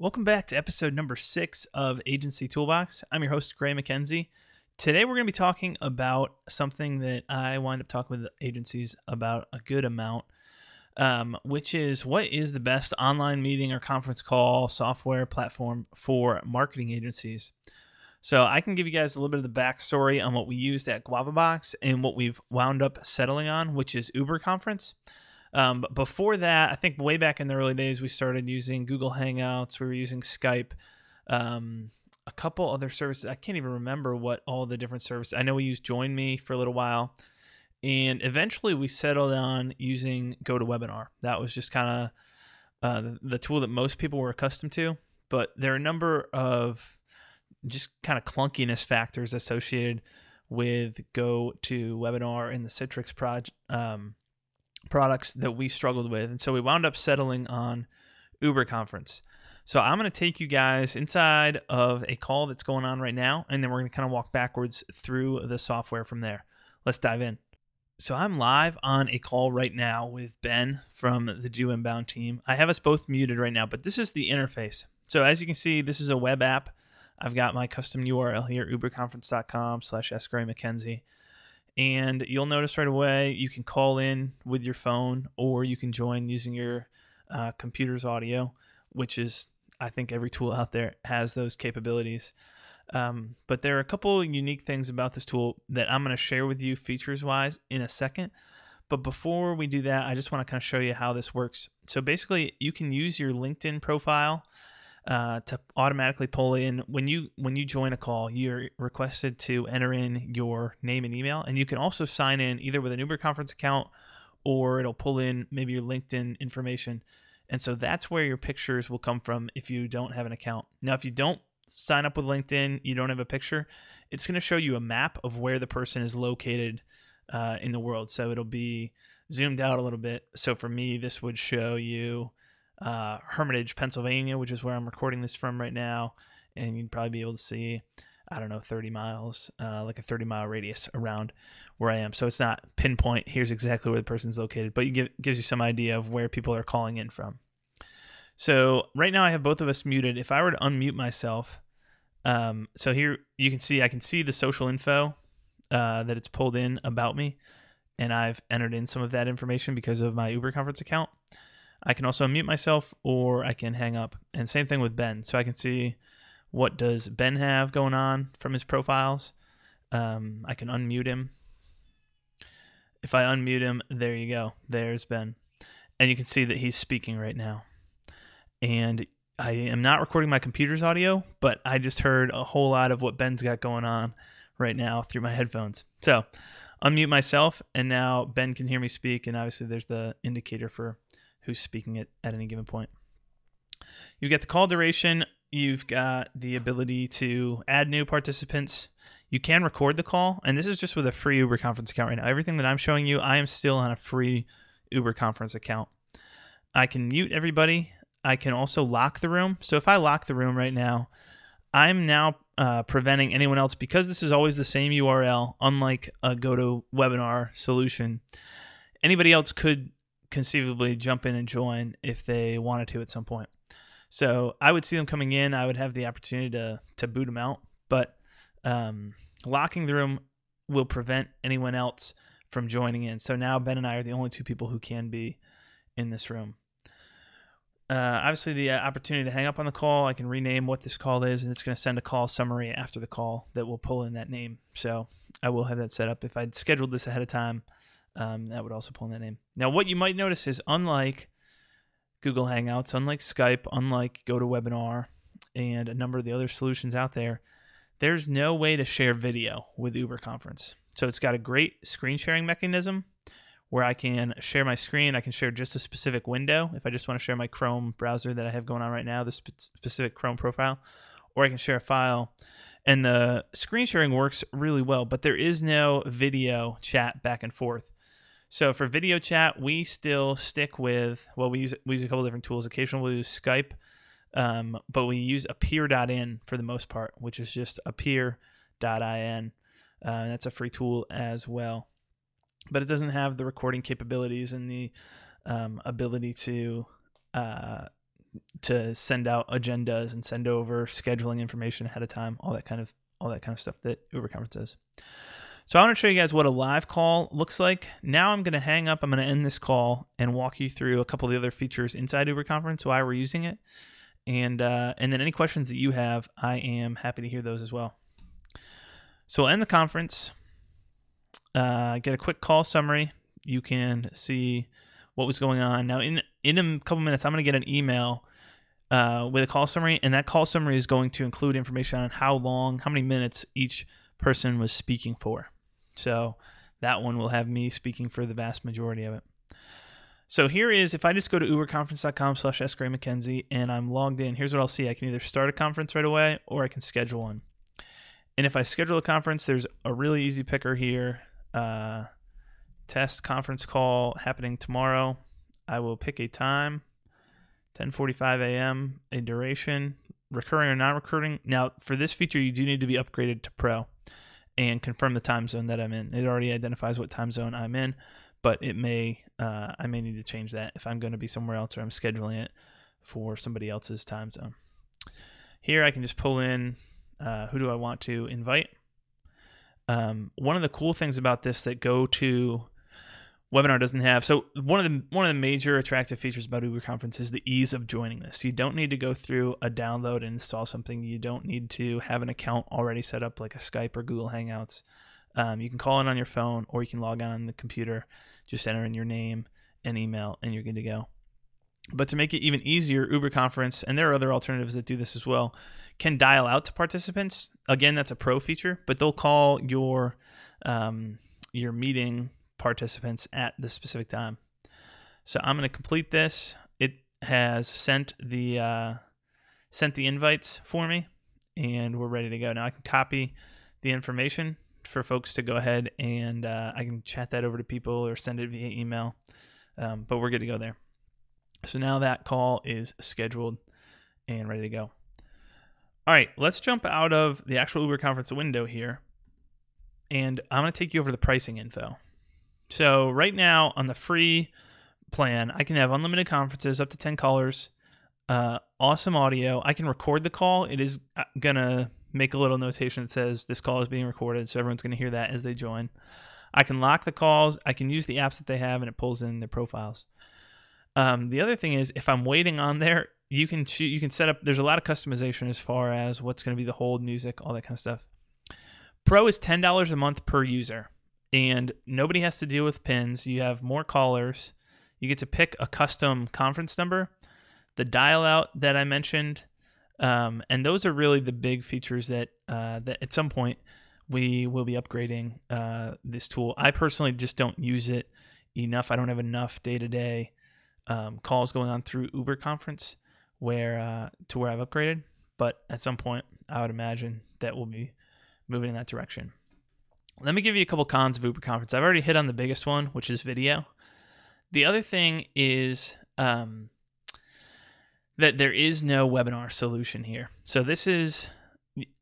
Welcome back to episode number six of Agency Toolbox. I'm your host, Gray McKenzie. Today, we're going to be talking about something that I wind up talking with agencies about a good amount, um, which is what is the best online meeting or conference call software platform for marketing agencies. So, I can give you guys a little bit of the backstory on what we used at GuavaBox and what we've wound up settling on, which is Uber Conference. Um, but before that, I think way back in the early days, we started using Google Hangouts. We were using Skype, um, a couple other services. I can't even remember what all the different services. I know we used Join Me for a little while, and eventually we settled on using GoToWebinar. That was just kind of uh, the, tool that most people were accustomed to. But there are a number of just kind of clunkiness factors associated with GoToWebinar and the Citrix project. Um, products that we struggled with. And so we wound up settling on Uber Conference. So I'm going to take you guys inside of a call that's going on right now, and then we're going to kind of walk backwards through the software from there. Let's dive in. So I'm live on a call right now with Ben from the Do Inbound team. I have us both muted right now, but this is the interface. So as you can see, this is a web app. I've got my custom URL here, uberconference.com slash McKenzie. And you'll notice right away you can call in with your phone or you can join using your uh, computer's audio, which is, I think, every tool out there has those capabilities. Um, but there are a couple unique things about this tool that I'm going to share with you features wise in a second. But before we do that, I just want to kind of show you how this works. So basically, you can use your LinkedIn profile uh, to automatically pull in. When you when you join a call you're requested to enter in your name and email and you can also sign in either with an uber conference account or it'll pull in maybe your linkedin information. And so that's where your pictures will come from if you don't have an account. Now if you don't sign up with linkedin you don't have a picture it's going to show you a map of where the person is located uh, in the world. So it'll be zoomed out a little bit. So for me this would show you uh, Hermitage, Pennsylvania, which is where I'm recording this from right now. And you'd probably be able to see, I don't know, 30 miles, uh, like a 30 mile radius around where I am. So it's not pinpoint, here's exactly where the person's located, but it give, gives you some idea of where people are calling in from. So right now I have both of us muted. If I were to unmute myself, um, so here you can see I can see the social info uh, that it's pulled in about me, and I've entered in some of that information because of my Uber conference account. I can also unmute myself or I can hang up. And same thing with Ben. So I can see what does Ben have going on from his profiles. Um, I can unmute him. If I unmute him, there you go. There's Ben. And you can see that he's speaking right now. And I am not recording my computer's audio, but I just heard a whole lot of what Ben's got going on right now through my headphones. So unmute myself, and now Ben can hear me speak. And obviously, there's the indicator for who's speaking it at any given point. You've got the call duration. You've got the ability to add new participants. You can record the call, and this is just with a free Uber conference account right now. Everything that I'm showing you, I am still on a free Uber conference account. I can mute everybody. I can also lock the room. So if I lock the room right now, I'm now uh, preventing anyone else because this is always the same URL, unlike a GoToWebinar solution. Anybody else could conceivably jump in and join if they wanted to at some point. So I would see them coming in. I would have the opportunity to to boot them out, but um, locking the room will prevent anyone else from joining in. So now Ben and I are the only two people who can be in this room. Uh, obviously, the uh, opportunity to hang up on the call, I can rename what this call is, and it's going to send a call summary after the call that will pull in that name. So I will have that set up. If I'd scheduled this ahead of time, um, that would also pull in that name. Now, what you might notice is unlike Google Hangouts, unlike Skype, unlike GoToWebinar, and a number of the other solutions out there, there's no way to share video with Uber Conference. So it's got a great screen sharing mechanism where I can share my screen. I can share just a specific window if I just want to share my Chrome browser that I have going on right now, the spe- specific Chrome profile, or I can share a file. And the screen sharing works really well, but there is no video chat back and forth. So for video chat, we still stick with well, we use we use a couple different tools. Occasionally we'll use Skype, um, but we use appear.in for the most part, which is just appear.in. Uh, that's a free tool as well, but it doesn't have the recording capabilities and the um, ability to uh, to send out agendas and send over scheduling information ahead of time, all that kind of all that kind of stuff that Uber Conference does. So I want to show you guys what a live call looks like. Now I'm going to hang up. I'm going to end this call and walk you through a couple of the other features inside Uber Conference, why we're using it, and uh, and then any questions that you have, I am happy to hear those as well. So we'll end the conference. Uh, get a quick call summary. You can see what was going on. Now in in a couple minutes, I'm going to get an email uh, with a call summary, and that call summary is going to include information on how long, how many minutes each person was speaking for. So that one will have me speaking for the vast majority of it. So here is if I just go to uberconference.com slash sgraymckenzie and I'm logged in, here's what I'll see. I can either start a conference right away or I can schedule one. And if I schedule a conference, there's a really easy picker here. Uh, test conference call happening tomorrow. I will pick a time, 10:45 a.m. A duration, recurring or non recurring. Now, for this feature, you do need to be upgraded to Pro and confirm the time zone that I'm in. It already identifies what time zone I'm in, but it may uh, I may need to change that if I'm going to be somewhere else or I'm scheduling it for somebody else's time zone. Here, I can just pull in uh, who do I want to invite. Um, one of the cool things about this that go to webinar doesn't have. So one of the one of the major attractive features about Uber Conference is the ease of joining this. You don't need to go through a download and install something. You don't need to have an account already set up like a Skype or Google Hangouts. Um, you can call in on your phone or you can log on on the computer. Just enter in your name and email, and you're good to go. But to make it even easier, Uber Conference, and there are other alternatives that do this as well, can dial out to participants. Again, that's a pro feature, but they'll call your um, your meeting participants at the specific time. So I'm going to complete this. It has sent the uh, sent the invites for me, and we're ready to go. Now I can copy the information for folks to go ahead and uh, I can chat that over to people or send it via email. Um, but we're good to go there. So now that call is scheduled and ready to go. All right, let's jump out of the actual Uber conference window here. And I'm going to take you over the pricing info. So right now on the free plan, I can have unlimited conferences up to 10 callers, uh, awesome audio. I can record the call. It is uh, going to make a little notation that says this call is being recorded. So everyone's going to hear that as they join. I can lock the calls. I can use the apps that they have and it pulls in their profiles. Um, the other thing is if I'm waiting on there, you can choose, you can set up, there's a lot of customization as far as what's going to be the hold music, all that kind of stuff. Pro is $10 a month per user and nobody has to deal with pins. You have more callers. You get to pick a custom conference number, the dial out that I mentioned, um, and those are really the big features that uh, that at some point we will be upgrading uh, this tool. I personally just don't use it enough. I don't have enough day to day calls going on through Uber Conference where uh, to where I've upgraded. But at some point, I would imagine that we'll be moving in that direction. Let me give you a couple cons of Uber Conference. I've already hit on the biggest one, which is video. The other thing is um, that there is no webinar solution here. So this is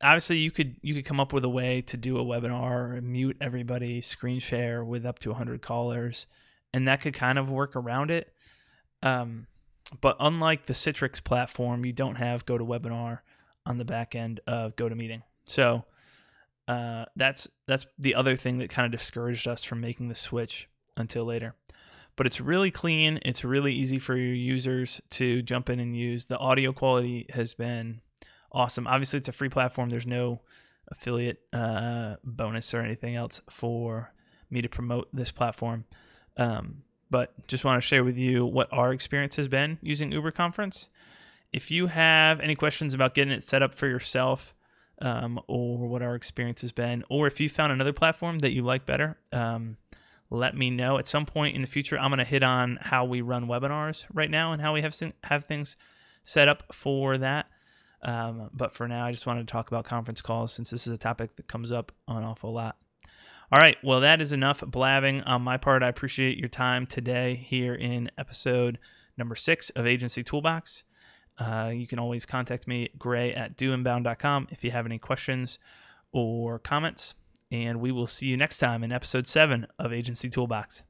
obviously you could you could come up with a way to do a webinar, mute everybody, screen share with up to 100 callers, and that could kind of work around it. Um, but unlike the Citrix platform, you don't have GoToWebinar on the back end of GoToMeeting. So uh, that's that's the other thing that kind of discouraged us from making the switch until later. But it's really clean. It's really easy for your users to jump in and use. The audio quality has been awesome. Obviously, it's a free platform. There's no affiliate uh, bonus or anything else for me to promote this platform. Um, but just want to share with you what our experience has been using Uber Conference. If you have any questions about getting it set up for yourself, um, or what our experience has been, or if you found another platform that you like better, um, let me know. At some point in the future, I'm going to hit on how we run webinars right now and how we have have things set up for that. Um, but for now, I just wanted to talk about conference calls since this is a topic that comes up an awful lot. All right, well, that is enough blabbing on my part. I appreciate your time today here in episode number six of Agency Toolbox. Uh, you can always contact me, gray at doinbound.com, if you have any questions or comments. And we will see you next time in episode seven of Agency Toolbox.